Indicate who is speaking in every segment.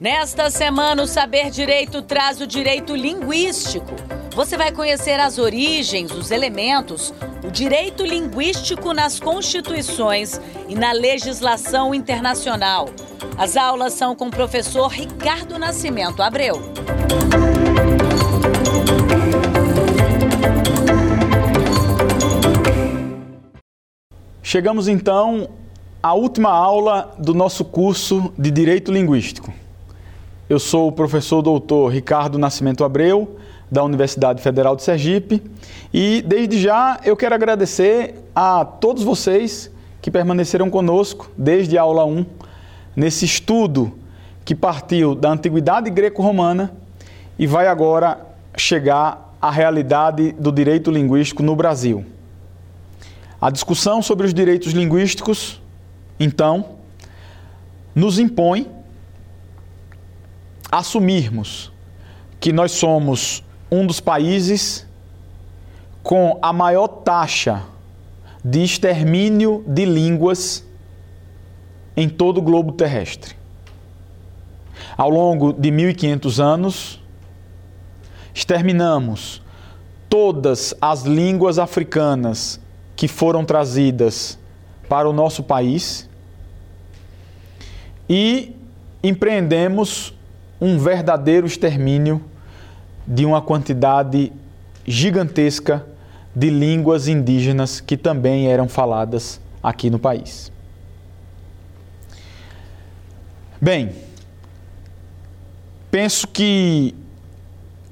Speaker 1: Nesta semana, o Saber Direito traz o direito linguístico. Você vai conhecer as origens, os elementos, o direito linguístico nas constituições e na legislação internacional. As aulas são com o professor Ricardo Nascimento Abreu.
Speaker 2: Chegamos então à última aula do nosso curso de Direito Linguístico. Eu sou o professor doutor Ricardo Nascimento Abreu, da Universidade Federal de Sergipe, e desde já eu quero agradecer a todos vocês que permaneceram conosco desde a aula 1, nesse estudo que partiu da antiguidade greco-romana e vai agora chegar à realidade do direito linguístico no Brasil. A discussão sobre os direitos linguísticos, então, nos impõe assumirmos que nós somos um dos países com a maior taxa de extermínio de línguas em todo o globo terrestre. Ao longo de 1500 anos, exterminamos todas as línguas africanas que foram trazidas para o nosso país e empreendemos um verdadeiro extermínio de uma quantidade gigantesca de línguas indígenas que também eram faladas aqui no país. Bem, penso que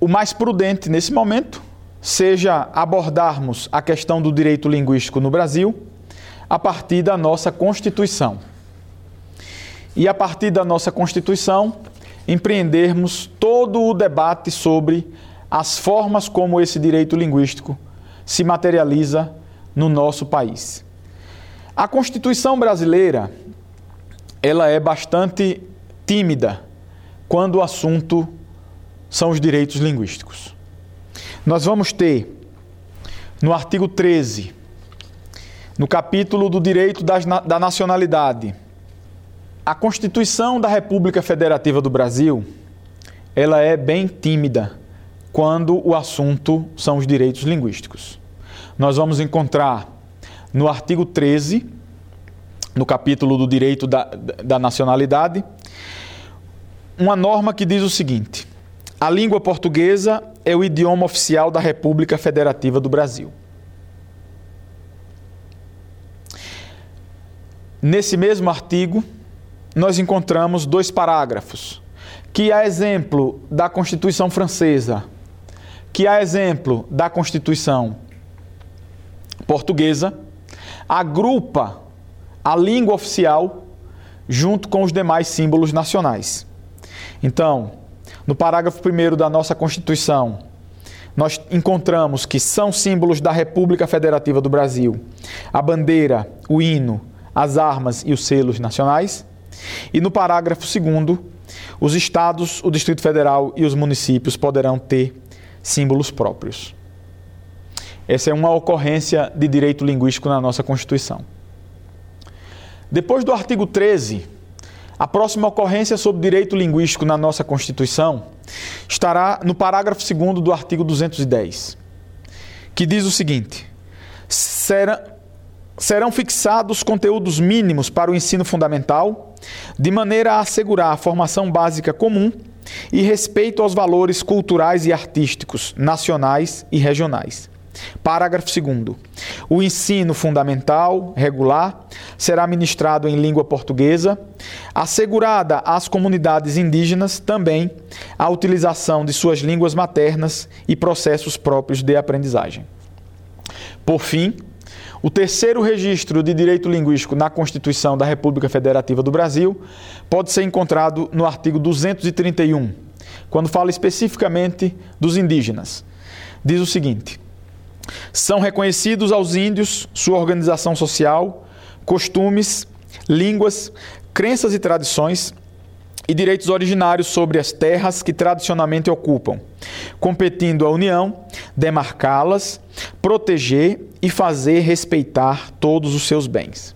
Speaker 2: o mais prudente nesse momento seja abordarmos a questão do direito linguístico no Brasil a partir da nossa Constituição. E a partir da nossa Constituição, empreendermos todo o debate sobre as formas como esse direito linguístico se materializa no nosso país. A Constituição brasileira, ela é bastante tímida quando o assunto são os direitos linguísticos. Nós vamos ter no artigo 13, no capítulo do direito da nacionalidade, a Constituição da República Federativa do Brasil, ela é bem tímida quando o assunto são os direitos linguísticos. Nós vamos encontrar no artigo 13, no capítulo do direito da, da nacionalidade, uma norma que diz o seguinte: a língua portuguesa é o idioma oficial da República Federativa do Brasil. Nesse mesmo artigo, nós encontramos dois parágrafos que, a exemplo da Constituição Francesa, que, a exemplo da Constituição Portuguesa, agrupa a língua oficial junto com os demais símbolos nacionais. Então, no parágrafo 1 da nossa Constituição, nós encontramos que são símbolos da República Federativa do Brasil a bandeira, o hino, as armas e os selos nacionais. E no parágrafo 2, os estados, o Distrito Federal e os municípios poderão ter símbolos próprios. Essa é uma ocorrência de direito linguístico na nossa Constituição. Depois do artigo 13, a próxima ocorrência sobre direito linguístico na nossa Constituição estará no parágrafo 2 do artigo 210, que diz o seguinte: serão fixados conteúdos mínimos para o ensino fundamental, de maneira a assegurar a formação básica comum e respeito aos valores culturais e artísticos nacionais e regionais. Parágrafo 2. O ensino fundamental regular será ministrado em língua portuguesa, assegurada às comunidades indígenas também a utilização de suas línguas maternas e processos próprios de aprendizagem. Por fim, o terceiro registro de direito linguístico na Constituição da República Federativa do Brasil pode ser encontrado no artigo 231, quando fala especificamente dos indígenas. Diz o seguinte: são reconhecidos aos índios sua organização social, costumes, línguas, crenças e tradições e direitos originários sobre as terras que tradicionalmente ocupam, competindo à União demarcá-las, proteger e fazer respeitar todos os seus bens.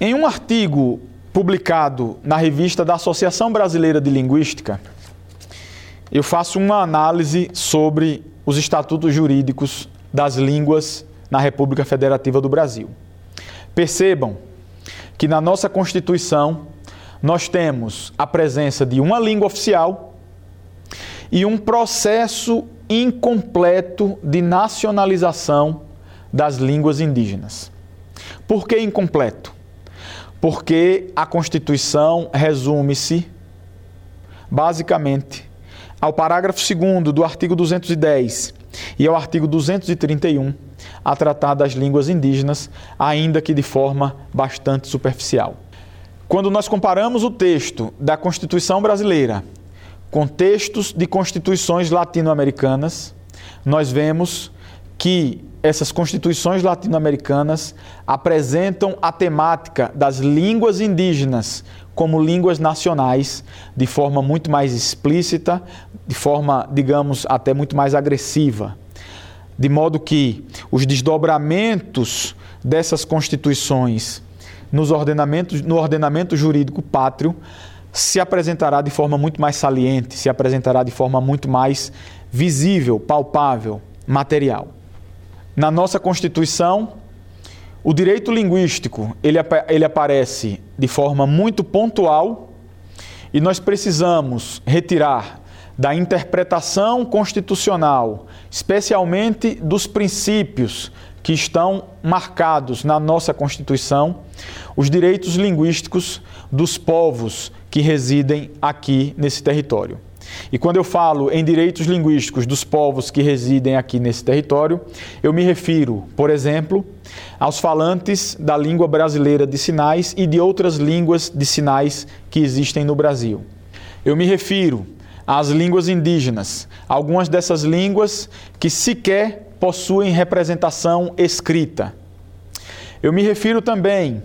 Speaker 2: Em um artigo publicado na revista da Associação Brasileira de Linguística, eu faço uma análise sobre os estatutos jurídicos das línguas na República Federativa do Brasil. Percebam que na nossa Constituição nós temos a presença de uma língua oficial e um processo incompleto de nacionalização das línguas indígenas. Por que incompleto? Porque a Constituição resume-se basicamente ao parágrafo 2 do artigo 210 e ao artigo 231 a tratar das línguas indígenas, ainda que de forma bastante superficial. Quando nós comparamos o texto da Constituição brasileira com textos de constituições latino-americanas, nós vemos que essas constituições latino-americanas apresentam a temática das línguas indígenas como línguas nacionais de forma muito mais explícita, de forma, digamos, até muito mais agressiva. De modo que os desdobramentos dessas constituições nos ordenamentos, no ordenamento jurídico pátrio se apresentará de forma muito mais saliente, se apresentará de forma muito mais visível, palpável, material. Na nossa Constituição, o direito linguístico ele, ele aparece de forma muito pontual e nós precisamos retirar da interpretação constitucional, especialmente dos princípios que estão marcados na nossa Constituição, os direitos linguísticos dos povos que residem aqui nesse território. E quando eu falo em direitos linguísticos dos povos que residem aqui nesse território, eu me refiro, por exemplo, aos falantes da língua brasileira de sinais e de outras línguas de sinais que existem no Brasil. Eu me refiro às línguas indígenas, algumas dessas línguas que sequer possuem representação escrita. Eu me refiro também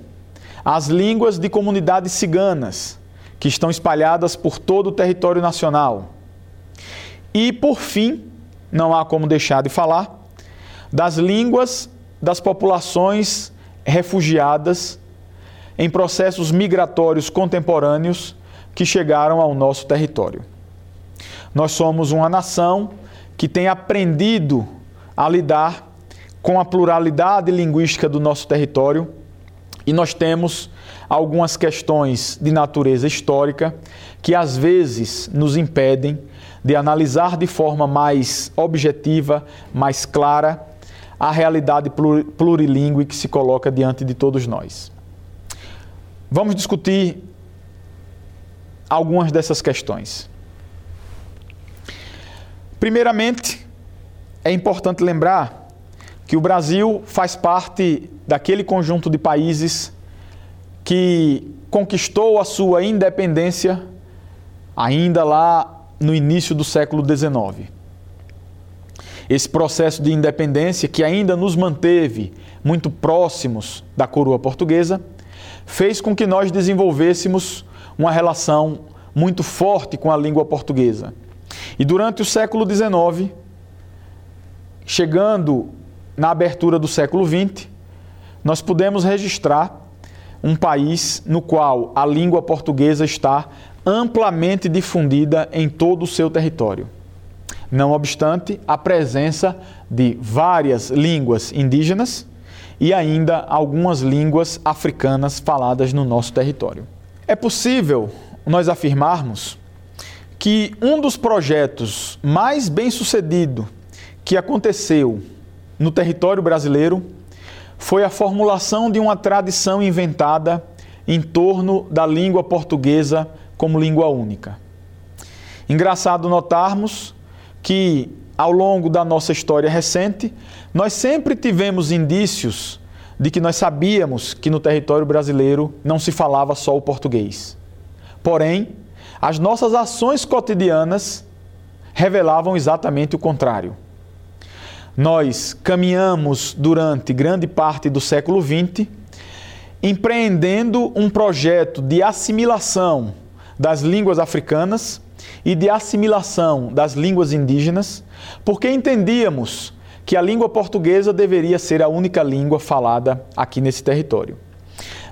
Speaker 2: às línguas de comunidades ciganas, que estão espalhadas por todo o território nacional. E, por fim, não há como deixar de falar das línguas das populações refugiadas em processos migratórios contemporâneos que chegaram ao nosso território. Nós somos uma nação que tem aprendido a lidar com a pluralidade linguística do nosso território e nós temos algumas questões de natureza histórica que às vezes nos impedem de analisar de forma mais objetiva, mais clara, a realidade plurilingüe que se coloca diante de todos nós. Vamos discutir algumas dessas questões. Primeiramente, é importante lembrar que o Brasil faz parte daquele conjunto de países que conquistou a sua independência ainda lá no início do século XIX. Esse processo de independência, que ainda nos manteve muito próximos da coroa portuguesa, fez com que nós desenvolvêssemos uma relação muito forte com a língua portuguesa. E durante o século XIX, chegando na abertura do século XX, nós pudemos registrar um país no qual a língua portuguesa está amplamente difundida em todo o seu território. Não obstante a presença de várias línguas indígenas e ainda algumas línguas africanas faladas no nosso território. É possível nós afirmarmos que um dos projetos mais bem-sucedido que aconteceu no território brasileiro foi a formulação de uma tradição inventada em torno da língua portuguesa como língua única. Engraçado notarmos que, ao longo da nossa história recente, nós sempre tivemos indícios de que nós sabíamos que no território brasileiro não se falava só o português. Porém, as nossas ações cotidianas revelavam exatamente o contrário nós caminhamos durante grande parte do século XX empreendendo um projeto de assimilação das línguas africanas e de assimilação das línguas indígenas, porque entendíamos que a língua portuguesa deveria ser a única língua falada aqui nesse território.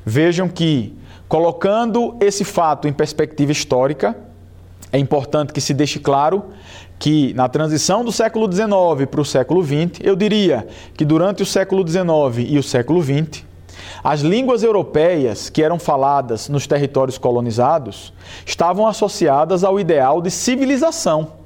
Speaker 2: Vejam que, Colocando esse fato em perspectiva histórica, é importante que se deixe claro que na transição do século XIX para o século XX, eu diria que durante o século XIX e o século XX, as línguas europeias que eram faladas nos territórios colonizados estavam associadas ao ideal de civilização.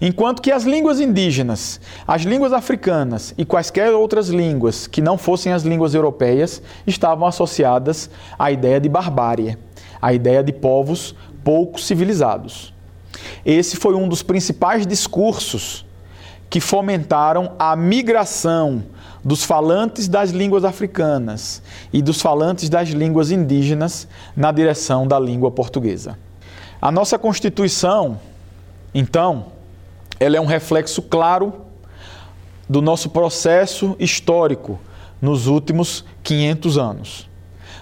Speaker 2: Enquanto que as línguas indígenas, as línguas africanas e quaisquer outras línguas que não fossem as línguas europeias estavam associadas à ideia de barbárie, à ideia de povos pouco civilizados. Esse foi um dos principais discursos que fomentaram a migração dos falantes das línguas africanas e dos falantes das línguas indígenas na direção da língua portuguesa. A nossa Constituição, então, ela é um reflexo claro do nosso processo histórico nos últimos 500 anos.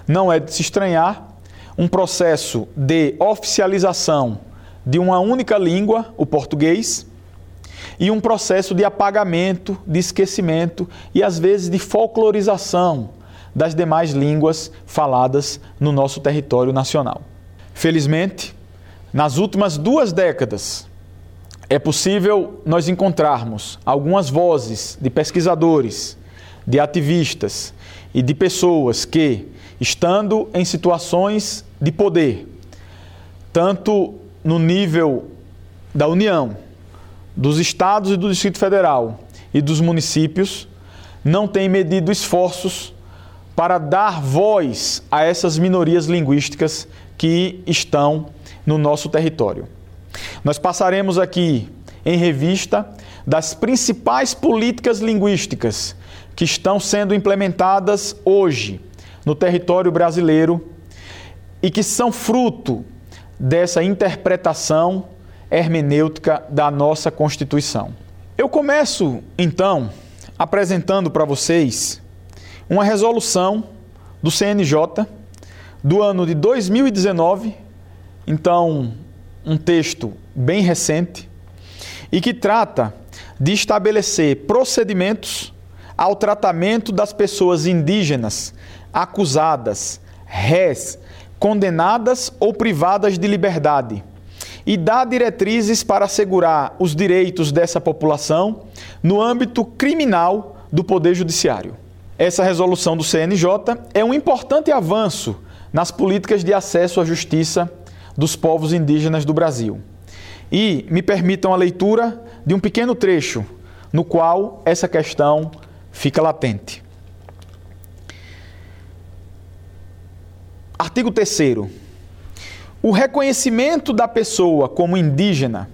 Speaker 2: Não é de se estranhar um processo de oficialização de uma única língua, o português, e um processo de apagamento, de esquecimento e às vezes de folclorização das demais línguas faladas no nosso território nacional. Felizmente, nas últimas duas décadas, é possível nós encontrarmos algumas vozes de pesquisadores, de ativistas e de pessoas que, estando em situações de poder, tanto no nível da União, dos estados e do Distrito Federal e dos municípios, não têm medido esforços para dar voz a essas minorias linguísticas que estão no nosso território. Nós passaremos aqui em revista das principais políticas linguísticas que estão sendo implementadas hoje no território brasileiro e que são fruto dessa interpretação hermenêutica da nossa Constituição. Eu começo, então, apresentando para vocês uma resolução do CNJ do ano de 2019, então um texto bem recente, e que trata de estabelecer procedimentos ao tratamento das pessoas indígenas acusadas, réis, condenadas ou privadas de liberdade e dá diretrizes para assegurar os direitos dessa população no âmbito criminal do Poder Judiciário. Essa resolução do CNJ é um importante avanço nas políticas de acesso à justiça dos povos indígenas do Brasil. E me permitam a leitura de um pequeno trecho no qual essa questão fica latente. Artigo 3. O reconhecimento da pessoa como indígena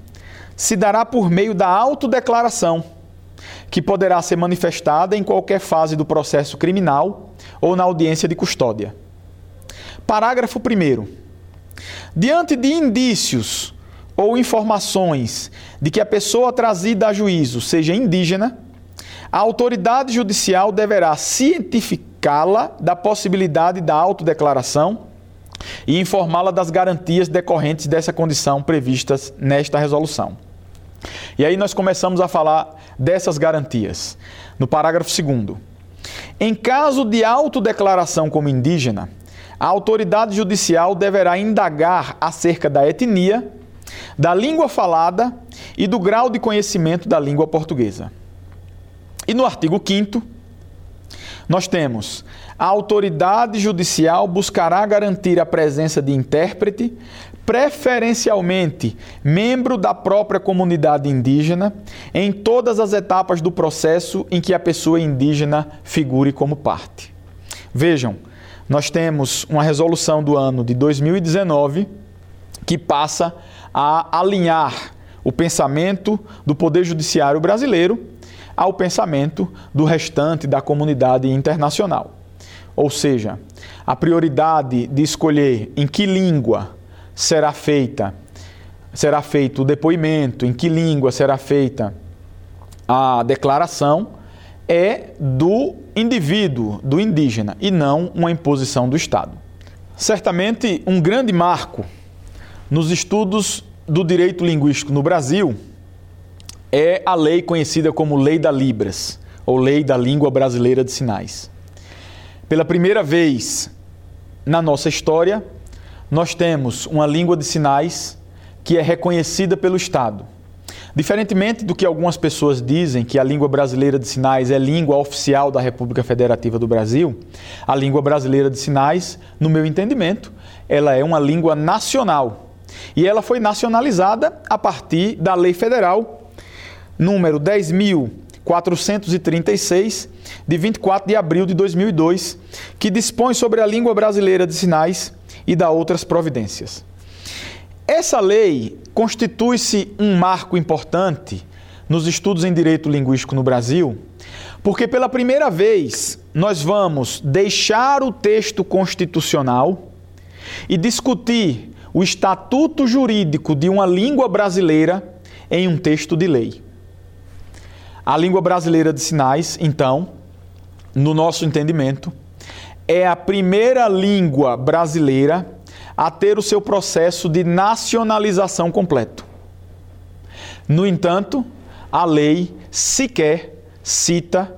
Speaker 2: se dará por meio da autodeclaração, que poderá ser manifestada em qualquer fase do processo criminal ou na audiência de custódia. Parágrafo 1. Diante de indícios ou informações de que a pessoa trazida a juízo seja indígena, a autoridade judicial deverá cientificá-la da possibilidade da autodeclaração e informá-la das garantias decorrentes dessa condição previstas nesta resolução. E aí nós começamos a falar dessas garantias. No parágrafo 2. Em caso de autodeclaração como indígena, a autoridade judicial deverá indagar acerca da etnia, da língua falada e do grau de conhecimento da língua portuguesa. E no artigo 5 nós temos a autoridade judicial buscará garantir a presença de intérprete, preferencialmente membro da própria comunidade indígena, em todas as etapas do processo em que a pessoa indígena figure como parte. Vejam, nós temos uma resolução do ano de 2019 que passa a alinhar o pensamento do Poder Judiciário brasileiro ao pensamento do restante da comunidade internacional. Ou seja, a prioridade de escolher em que língua será feita será feito o depoimento, em que língua será feita a declaração é do indivíduo, do indígena, e não uma imposição do Estado. Certamente, um grande marco nos estudos do direito linguístico no Brasil é a lei conhecida como Lei da Libras, ou Lei da Língua Brasileira de Sinais. Pela primeira vez, na nossa história, nós temos uma língua de sinais que é reconhecida pelo Estado. Diferentemente do que algumas pessoas dizem que a língua brasileira de sinais é língua oficial da República Federativa do Brasil, a língua brasileira de sinais, no meu entendimento, ela é uma língua nacional. E ela foi nacionalizada a partir da Lei Federal número 10.436, de 24 de abril de 2002, que dispõe sobre a língua brasileira de sinais e dá outras providências. Essa lei constitui-se um marco importante nos estudos em direito linguístico no Brasil, porque pela primeira vez nós vamos deixar o texto constitucional e discutir o estatuto jurídico de uma língua brasileira em um texto de lei. A língua brasileira de sinais, então, no nosso entendimento, é a primeira língua brasileira a ter o seu processo de nacionalização completo. No entanto, a lei sequer cita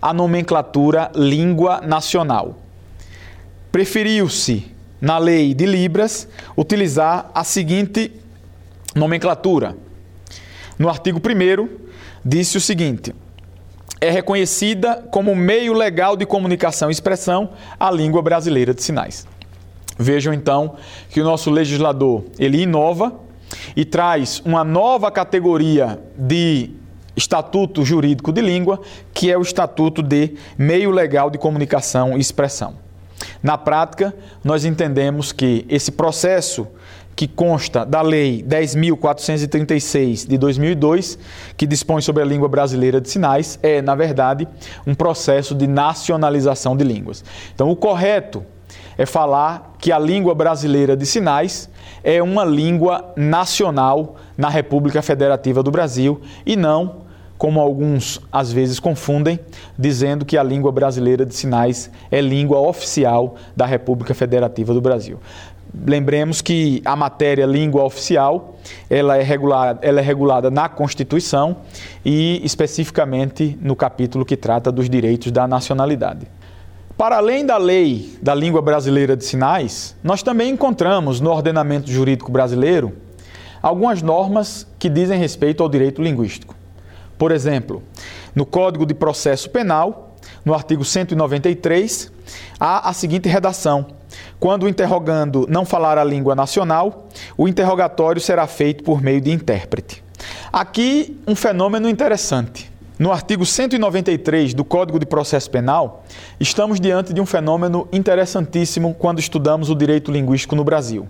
Speaker 2: a nomenclatura língua nacional. Preferiu-se, na lei de Libras, utilizar a seguinte nomenclatura. No artigo 1, disse o seguinte: é reconhecida como meio legal de comunicação e expressão a língua brasileira de sinais. Vejam então que o nosso legislador ele inova e traz uma nova categoria de estatuto jurídico de língua, que é o estatuto de meio legal de comunicação e expressão. Na prática, nós entendemos que esse processo que consta da Lei 10.436 de 2002, que dispõe sobre a língua brasileira de sinais, é, na verdade, um processo de nacionalização de línguas. Então, o correto é falar que a língua brasileira de sinais é uma língua nacional na República Federativa do Brasil e não, como alguns às vezes confundem, dizendo que a língua brasileira de sinais é língua oficial da República Federativa do Brasil. Lembremos que a matéria língua oficial ela é, regulada, ela é regulada na Constituição e especificamente no capítulo que trata dos direitos da nacionalidade. Para além da lei da língua brasileira de sinais, nós também encontramos no ordenamento jurídico brasileiro algumas normas que dizem respeito ao direito linguístico. Por exemplo, no Código de Processo Penal, no artigo 193, há a seguinte redação: quando o interrogando não falar a língua nacional, o interrogatório será feito por meio de intérprete. Aqui um fenômeno interessante. No artigo 193 do Código de Processo Penal, estamos diante de um fenômeno interessantíssimo quando estudamos o direito linguístico no Brasil.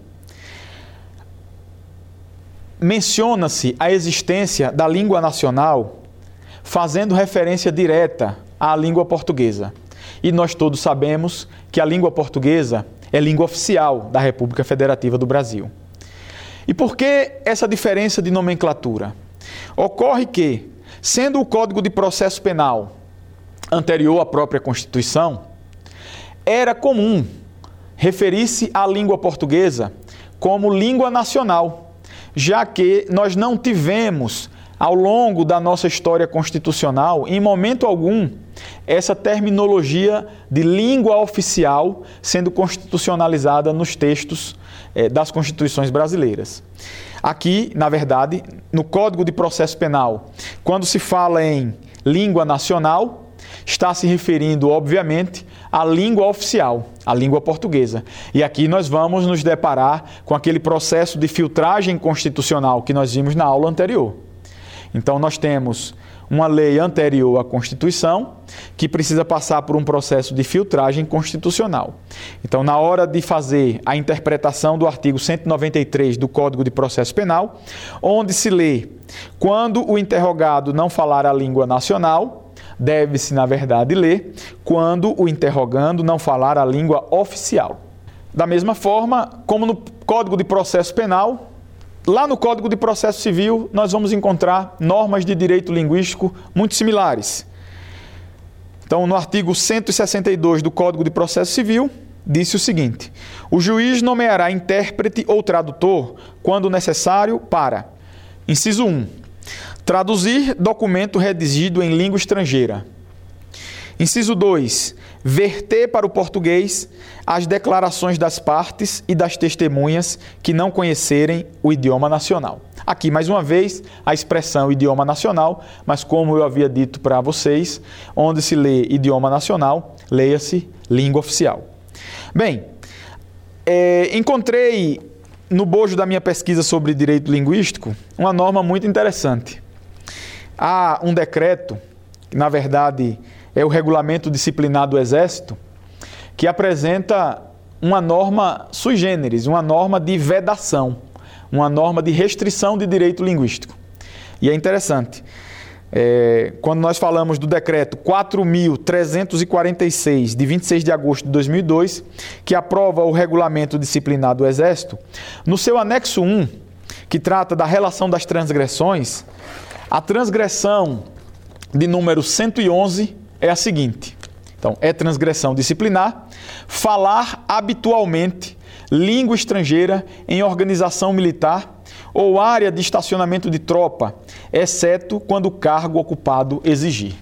Speaker 2: Menciona-se a existência da língua nacional fazendo referência direta à língua portuguesa. E nós todos sabemos que a língua portuguesa é língua oficial da República Federativa do Brasil. E por que essa diferença de nomenclatura? Ocorre que Sendo o Código de Processo Penal anterior à própria Constituição, era comum referir-se à língua portuguesa como língua nacional, já que nós não tivemos, ao longo da nossa história constitucional, em momento algum, essa terminologia de língua oficial sendo constitucionalizada nos textos eh, das constituições brasileiras. Aqui, na verdade, no Código de Processo Penal, quando se fala em língua nacional, está se referindo, obviamente, à língua oficial, a língua portuguesa. E aqui nós vamos nos deparar com aquele processo de filtragem constitucional que nós vimos na aula anterior. Então, nós temos uma lei anterior à Constituição que precisa passar por um processo de filtragem constitucional. Então, na hora de fazer a interpretação do artigo 193 do Código de Processo Penal, onde se lê quando o interrogado não falar a língua nacional, deve-se, na verdade, ler quando o interrogando não falar a língua oficial. Da mesma forma, como no Código de Processo Penal, Lá no Código de Processo Civil, nós vamos encontrar normas de direito linguístico muito similares. Então, no artigo 162 do Código de Processo Civil, disse o seguinte: o juiz nomeará intérprete ou tradutor quando necessário para, inciso 1, traduzir documento redigido em língua estrangeira. Inciso 2, verter para o português as declarações das partes e das testemunhas que não conhecerem o idioma nacional. Aqui, mais uma vez, a expressão idioma nacional, mas como eu havia dito para vocês, onde se lê idioma nacional, leia-se língua oficial. Bem, é, encontrei no bojo da minha pesquisa sobre direito linguístico uma norma muito interessante. Há um decreto, que na verdade é o regulamento disciplinar do Exército, que apresenta uma norma sui generis, uma norma de vedação, uma norma de restrição de direito linguístico. E é interessante. É, quando nós falamos do decreto 4.346, de 26 de agosto de 2002, que aprova o regulamento disciplinar do Exército, no seu anexo 1, que trata da relação das transgressões, a transgressão de número 111 é a seguinte: então, é transgressão disciplinar falar habitualmente língua estrangeira em organização militar ou área de estacionamento de tropa, exceto quando o cargo ocupado exigir.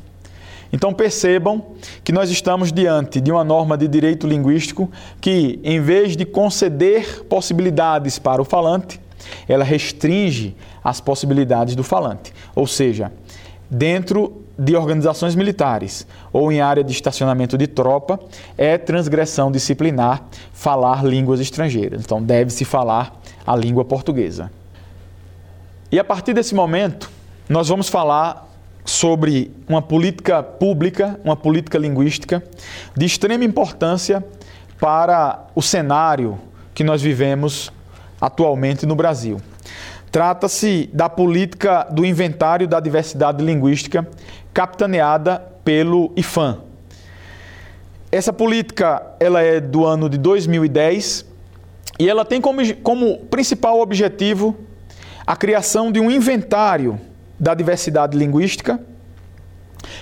Speaker 2: Então percebam que nós estamos diante de uma norma de direito linguístico que, em vez de conceder possibilidades para o falante, ela restringe as possibilidades do falante. Ou seja, dentro de organizações militares ou em área de estacionamento de tropa, é transgressão disciplinar falar línguas estrangeiras. Então deve-se falar a língua portuguesa. E a partir desse momento, nós vamos falar sobre uma política pública, uma política linguística de extrema importância para o cenário que nós vivemos atualmente no Brasil. Trata-se da política do inventário da diversidade linguística, capitaneada pelo IFAM. Essa política ela é do ano de 2010 e ela tem como, como principal objetivo a criação de um inventário da diversidade linguística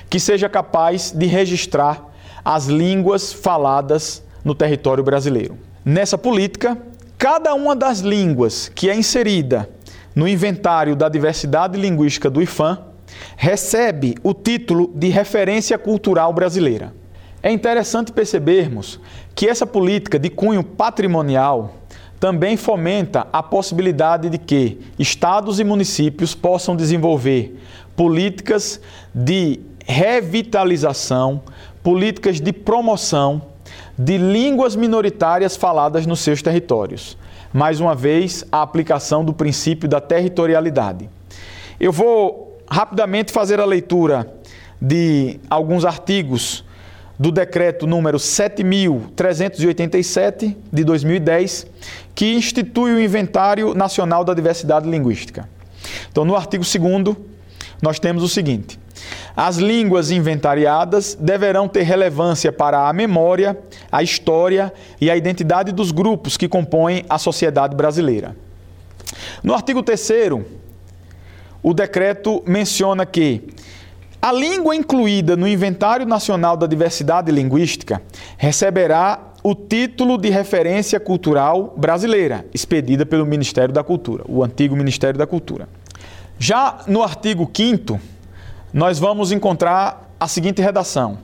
Speaker 2: que seja capaz de registrar as línguas faladas no território brasileiro. Nessa política, cada uma das línguas que é inserida no inventário da diversidade linguística do IFAM recebe o título de referência cultural brasileira. É interessante percebermos que essa política de cunho patrimonial também fomenta a possibilidade de que estados e municípios possam desenvolver políticas de revitalização, políticas de promoção de línguas minoritárias faladas nos seus territórios. Mais uma vez, a aplicação do princípio da territorialidade. Eu vou rapidamente fazer a leitura de alguns artigos do decreto número 7387 de 2010, que institui o Inventário Nacional da Diversidade Linguística. Então, no artigo 2 nós temos o seguinte: as línguas inventariadas deverão ter relevância para a memória, a história e a identidade dos grupos que compõem a sociedade brasileira. No artigo 3 o decreto menciona que a língua incluída no Inventário Nacional da Diversidade Linguística receberá o título de referência cultural brasileira, expedida pelo Ministério da Cultura, o antigo Ministério da Cultura. Já no artigo 5 nós vamos encontrar a seguinte redação: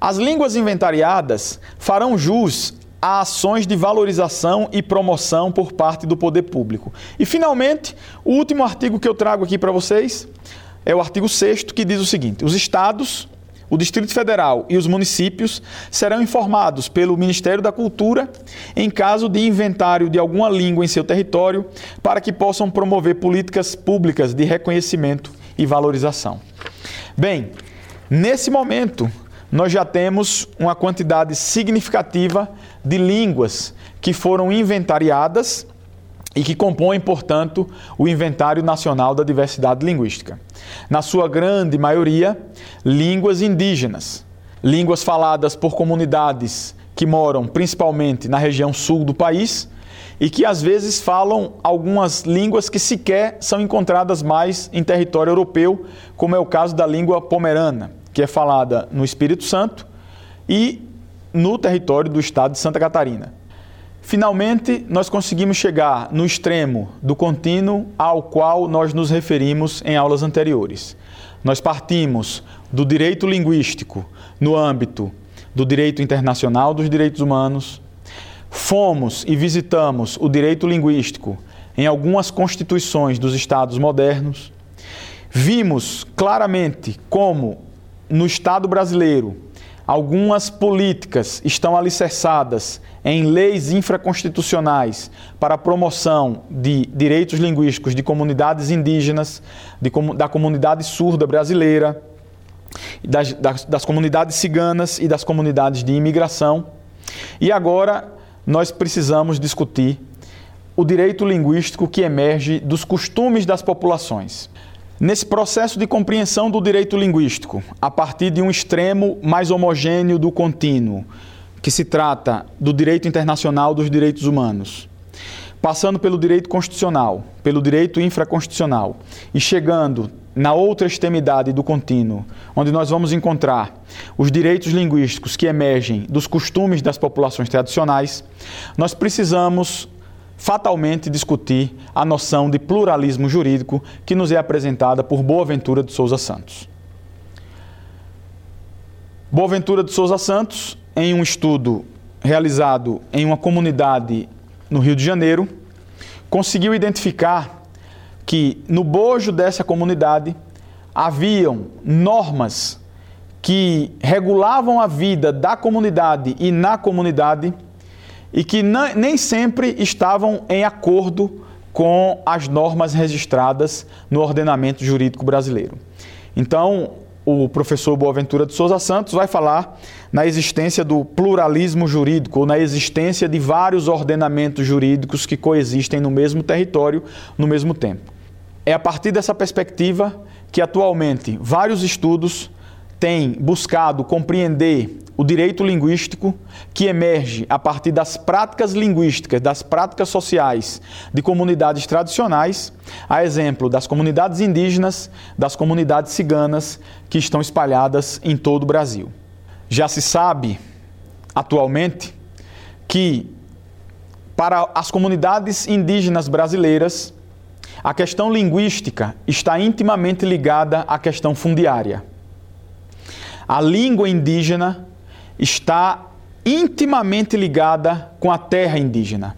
Speaker 2: As línguas inventariadas farão jus a ações de valorização e promoção por parte do poder público. E finalmente, o último artigo que eu trago aqui para vocês, é o artigo 6 que diz o seguinte: os estados, o Distrito Federal e os municípios serão informados pelo Ministério da Cultura em caso de inventário de alguma língua em seu território, para que possam promover políticas públicas de reconhecimento e valorização. Bem, nesse momento, nós já temos uma quantidade significativa de línguas que foram inventariadas e que compõem, portanto, o Inventário Nacional da Diversidade Linguística. Na sua grande maioria, línguas indígenas, línguas faladas por comunidades que moram principalmente na região sul do país e que às vezes falam algumas línguas que sequer são encontradas mais em território europeu, como é o caso da língua pomerana, que é falada no Espírito Santo e no território do estado de Santa Catarina. Finalmente, nós conseguimos chegar no extremo do contínuo ao qual nós nos referimos em aulas anteriores. Nós partimos do direito linguístico no âmbito do direito internacional dos direitos humanos. Fomos e visitamos o direito linguístico em algumas constituições dos estados modernos. Vimos claramente como no Estado brasileiro algumas políticas estão alicerçadas em leis infraconstitucionais para a promoção de direitos linguísticos de comunidades indígenas, de, da comunidade surda brasileira, das, das, das comunidades ciganas e das comunidades de imigração. E agora nós precisamos discutir o direito linguístico que emerge dos costumes das populações. Nesse processo de compreensão do direito linguístico, a partir de um extremo mais homogêneo do contínuo, que se trata do direito internacional dos direitos humanos, passando pelo direito constitucional, pelo direito infraconstitucional e chegando na outra extremidade do contínuo, onde nós vamos encontrar os direitos linguísticos que emergem dos costumes das populações tradicionais, nós precisamos fatalmente discutir a noção de pluralismo jurídico que nos é apresentada por Boaventura de Souza Santos. Boaventura de Souza Santos em um estudo realizado em uma comunidade no Rio de Janeiro, conseguiu identificar que no bojo dessa comunidade haviam normas que regulavam a vida da comunidade e na comunidade e que nem sempre estavam em acordo com as normas registradas no ordenamento jurídico brasileiro. Então, o professor Boaventura de Souza Santos vai falar na existência do pluralismo jurídico, ou na existência de vários ordenamentos jurídicos que coexistem no mesmo território no mesmo tempo. É a partir dessa perspectiva que atualmente vários estudos têm buscado compreender o direito linguístico que emerge a partir das práticas linguísticas, das práticas sociais de comunidades tradicionais, a exemplo das comunidades indígenas, das comunidades ciganas que estão espalhadas em todo o Brasil. Já se sabe atualmente que para as comunidades indígenas brasileiras, a questão linguística está intimamente ligada à questão fundiária. A língua indígena está intimamente ligada com a terra indígena.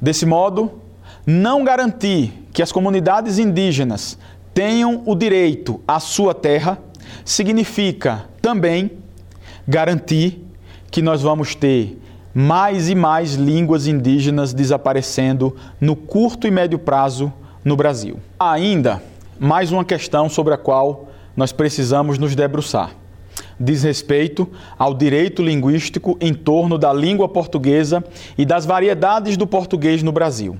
Speaker 2: Desse modo, não garantir que as comunidades indígenas tenham o direito à sua terra significa também garantir que nós vamos ter mais e mais línguas indígenas desaparecendo no curto e médio prazo no Brasil. Há ainda mais uma questão sobre a qual nós precisamos nos debruçar. Diz respeito ao direito linguístico em torno da língua portuguesa e das variedades do português no Brasil.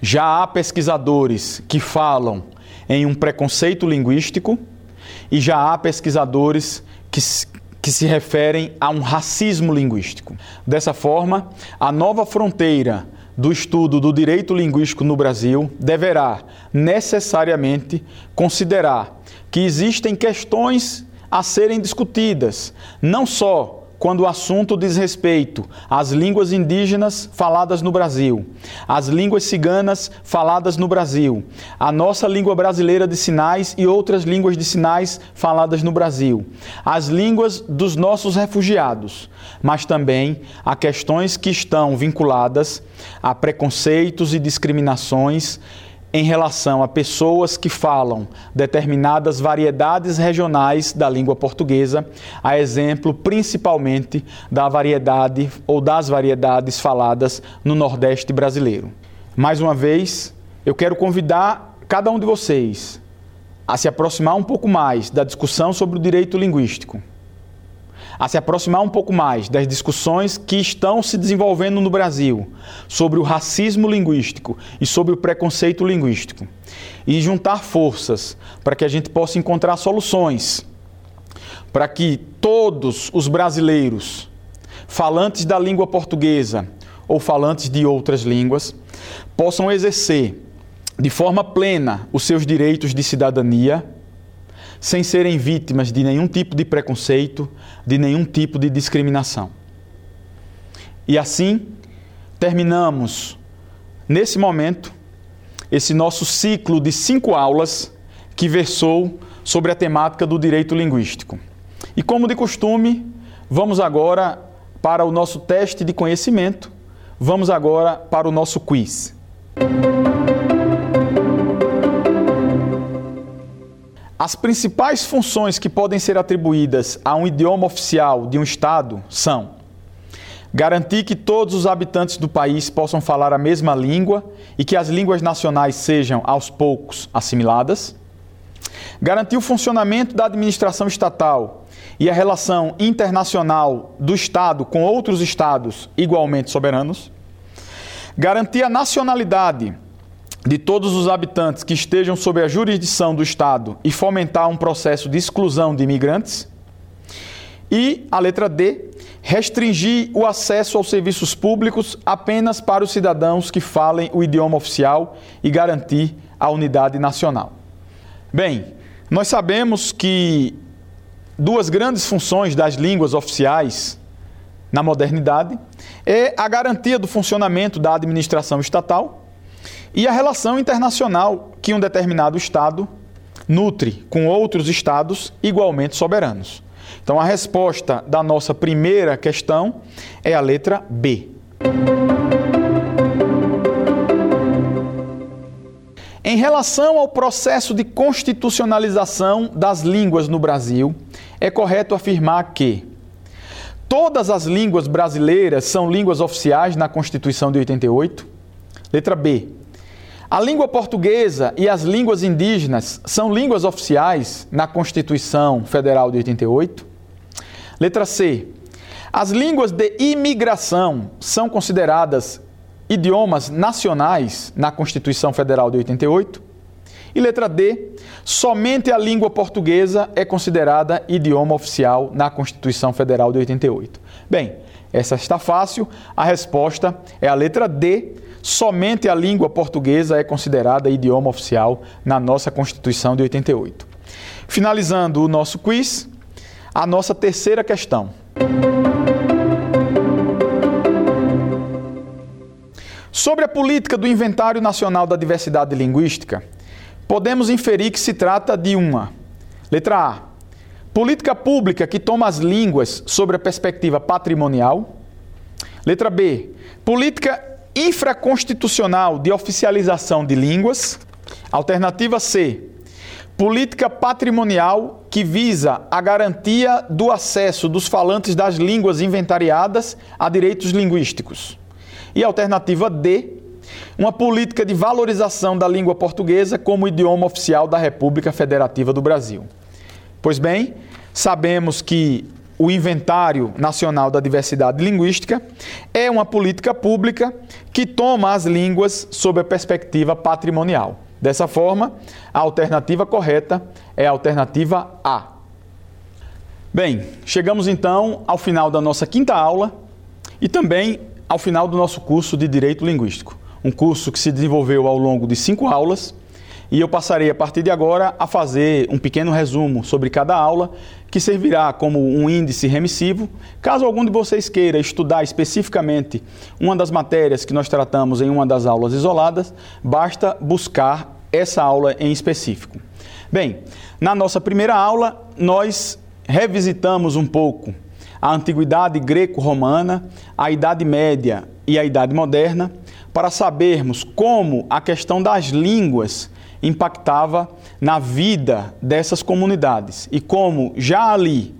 Speaker 2: Já há pesquisadores que falam em um preconceito linguístico e já há pesquisadores que, que se referem a um racismo linguístico. Dessa forma, a nova fronteira do estudo do direito linguístico no Brasil deverá necessariamente considerar que existem questões a serem discutidas, não só quando o assunto diz respeito às línguas indígenas faladas no Brasil, às línguas ciganas faladas no Brasil, a nossa língua brasileira de sinais e outras línguas de sinais faladas no Brasil, as línguas dos nossos refugiados, mas também a questões que estão vinculadas a preconceitos e discriminações em relação a pessoas que falam determinadas variedades regionais da língua portuguesa, a exemplo principalmente da variedade ou das variedades faladas no Nordeste brasileiro. Mais uma vez, eu quero convidar cada um de vocês a se aproximar um pouco mais da discussão sobre o direito linguístico a se aproximar um pouco mais das discussões que estão se desenvolvendo no Brasil sobre o racismo linguístico e sobre o preconceito linguístico e juntar forças para que a gente possa encontrar soluções para que todos os brasileiros falantes da língua portuguesa ou falantes de outras línguas possam exercer de forma plena os seus direitos de cidadania sem serem vítimas de nenhum tipo de preconceito, de nenhum tipo de discriminação. E assim, terminamos, nesse momento, esse nosso ciclo de cinco aulas que versou sobre a temática do direito linguístico. E como de costume, vamos agora para o nosso teste de conhecimento, vamos agora para o nosso quiz. As principais funções que podem ser atribuídas a um idioma oficial de um Estado são garantir que todos os habitantes do país possam falar a mesma língua e que as línguas nacionais sejam, aos poucos, assimiladas, garantir o funcionamento da administração estatal e a relação internacional do Estado com outros Estados igualmente soberanos, garantir a nacionalidade de todos os habitantes que estejam sob a jurisdição do Estado e fomentar um processo de exclusão de imigrantes. E a letra D, restringir o acesso aos serviços públicos apenas para os cidadãos que falem o idioma oficial e garantir a unidade nacional. Bem, nós sabemos que duas grandes funções das línguas oficiais na modernidade é a garantia do funcionamento da administração estatal e a relação internacional que um determinado Estado nutre com outros Estados igualmente soberanos. Então, a resposta da nossa primeira questão é a letra B. Em relação ao processo de constitucionalização das línguas no Brasil, é correto afirmar que todas as línguas brasileiras são línguas oficiais na Constituição de 88? Letra B. A língua portuguesa e as línguas indígenas são línguas oficiais na Constituição Federal de 88? Letra C. As línguas de imigração são consideradas idiomas nacionais na Constituição Federal de 88? E letra D. Somente a língua portuguesa é considerada idioma oficial na Constituição Federal de 88. Bem, essa está fácil. A resposta é a letra D somente a língua portuguesa é considerada idioma oficial na nossa Constituição de 88. Finalizando o nosso quiz, a nossa terceira questão. Sobre a política do Inventário Nacional da Diversidade Linguística, podemos inferir que se trata de uma letra A. Política pública que toma as línguas sobre a perspectiva patrimonial. Letra B. Política infraconstitucional de oficialização de línguas. Alternativa C. Política patrimonial que visa a garantia do acesso dos falantes das línguas inventariadas a direitos linguísticos. E alternativa D. Uma política de valorização da língua portuguesa como idioma oficial da República Federativa do Brasil. Pois bem, sabemos que o Inventário Nacional da Diversidade Linguística é uma política pública que toma as línguas sob a perspectiva patrimonial. Dessa forma, a alternativa correta é a alternativa A. Bem, chegamos então ao final da nossa quinta aula e também ao final do nosso curso de Direito Linguístico. Um curso que se desenvolveu ao longo de cinco aulas e eu passarei a partir de agora a fazer um pequeno resumo sobre cada aula, que servirá como um índice remissivo. Caso algum de vocês queira estudar especificamente uma das matérias que nós tratamos em uma das aulas isoladas, basta buscar essa aula em específico. Bem, na nossa primeira aula, nós revisitamos um pouco a antiguidade greco-romana, a Idade Média e a Idade Moderna, para sabermos como a questão das línguas impactava na vida dessas comunidades e como já ali,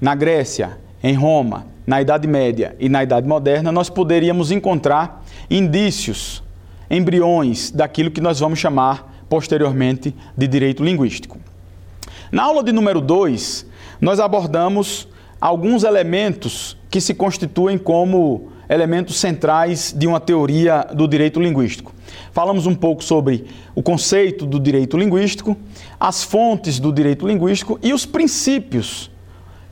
Speaker 2: na Grécia, em Roma, na Idade Média e na Idade Moderna, nós poderíamos encontrar indícios, embriões daquilo que nós vamos chamar posteriormente de direito linguístico. Na aula de número 2, nós abordamos alguns elementos que se constituem como elementos centrais de uma teoria do direito linguístico. Falamos um pouco sobre o conceito do direito linguístico, as fontes do direito linguístico e os princípios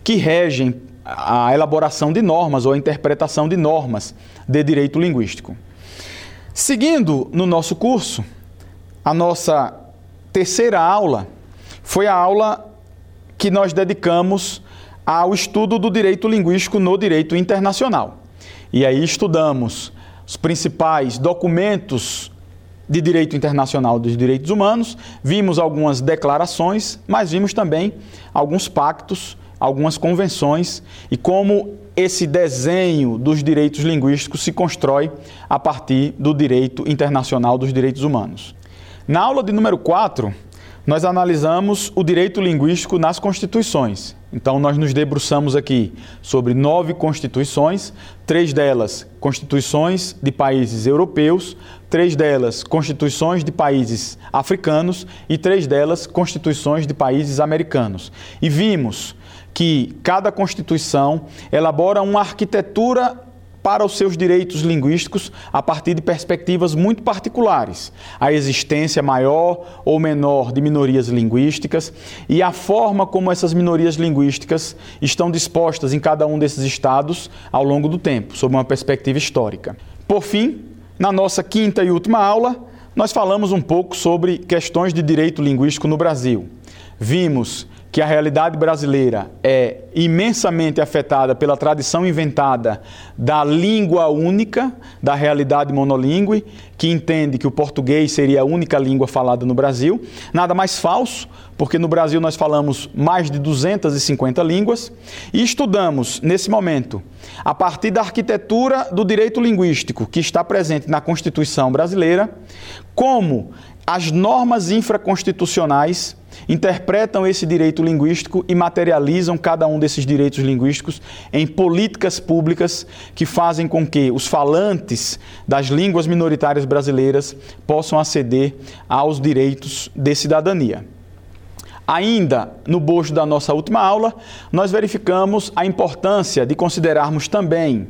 Speaker 2: que regem a elaboração de normas ou a interpretação de normas de direito linguístico. Seguindo no nosso curso, a nossa terceira aula foi a aula que nós dedicamos ao estudo do direito linguístico no direito internacional. E aí estudamos os principais documentos de direito internacional dos direitos humanos, vimos algumas declarações, mas vimos também alguns pactos algumas convenções e como esse desenho dos direitos linguísticos se constrói a partir do direito internacional dos direitos humanos. Na aula de número 4, nós analisamos o direito linguístico nas constituições. Então, nós nos debruçamos aqui sobre nove constituições, três delas constituições de países europeus, três delas constituições de países africanos e três delas constituições de países americanos. E vimos que cada constituição elabora uma arquitetura para os seus direitos linguísticos a partir de perspectivas muito particulares. A existência maior ou menor de minorias linguísticas e a forma como essas minorias linguísticas estão dispostas em cada um desses estados ao longo do tempo, sob uma perspectiva histórica. Por fim, na nossa quinta e última aula, nós falamos um pouco sobre questões de direito linguístico no Brasil. Vimos que a realidade brasileira é imensamente afetada pela tradição inventada da língua única, da realidade monolíngue, que entende que o português seria a única língua falada no Brasil. Nada mais falso, porque no Brasil nós falamos mais de 250 línguas e estudamos, nesse momento, a partir da arquitetura do direito linguístico que está presente na Constituição brasileira, como as normas infraconstitucionais interpretam esse direito linguístico e materializam cada um desses direitos linguísticos em políticas públicas que fazem com que os falantes das línguas minoritárias brasileiras possam aceder aos direitos de cidadania. Ainda no bojo da nossa última aula, nós verificamos a importância de considerarmos também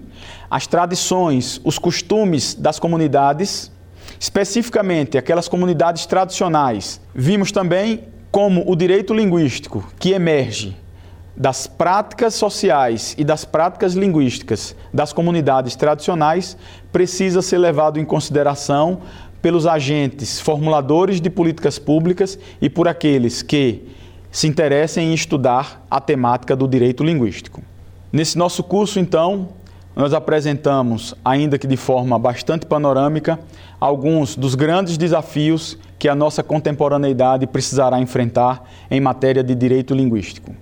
Speaker 2: as tradições, os costumes das comunidades, especificamente aquelas comunidades tradicionais. Vimos também como o direito linguístico, que emerge das práticas sociais e das práticas linguísticas das comunidades tradicionais, precisa ser levado em consideração pelos agentes formuladores de políticas públicas e por aqueles que se interessem em estudar a temática do direito linguístico. Nesse nosso curso, então, nós apresentamos, ainda que de forma bastante panorâmica, alguns dos grandes desafios que a nossa contemporaneidade precisará enfrentar em matéria de direito linguístico.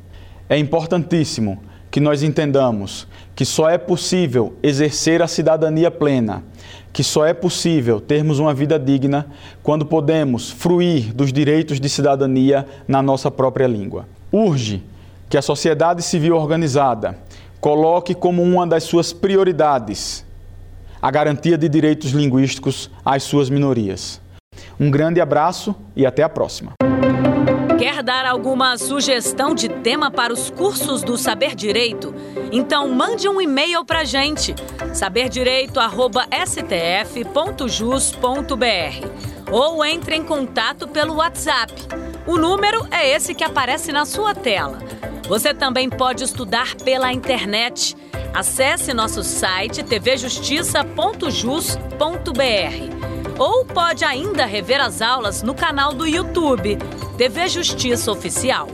Speaker 2: É importantíssimo que nós entendamos que só é possível exercer a cidadania plena, que só é possível termos uma vida digna quando podemos fruir dos direitos de cidadania na nossa própria língua. Urge que a sociedade civil organizada coloque como uma das suas prioridades a garantia de direitos linguísticos às suas minorias. Um grande abraço e até a próxima.
Speaker 1: Quer dar alguma sugestão de tema para os cursos do Saber Direito? Então mande um e-mail para gente, saberdireito@stf.jus.br ou entre em contato pelo WhatsApp. O número é esse que aparece na sua tela. Você também pode estudar pela internet. Acesse nosso site tvjustiça.jus.br ou pode ainda rever as aulas no canal do YouTube TV Justiça Oficial.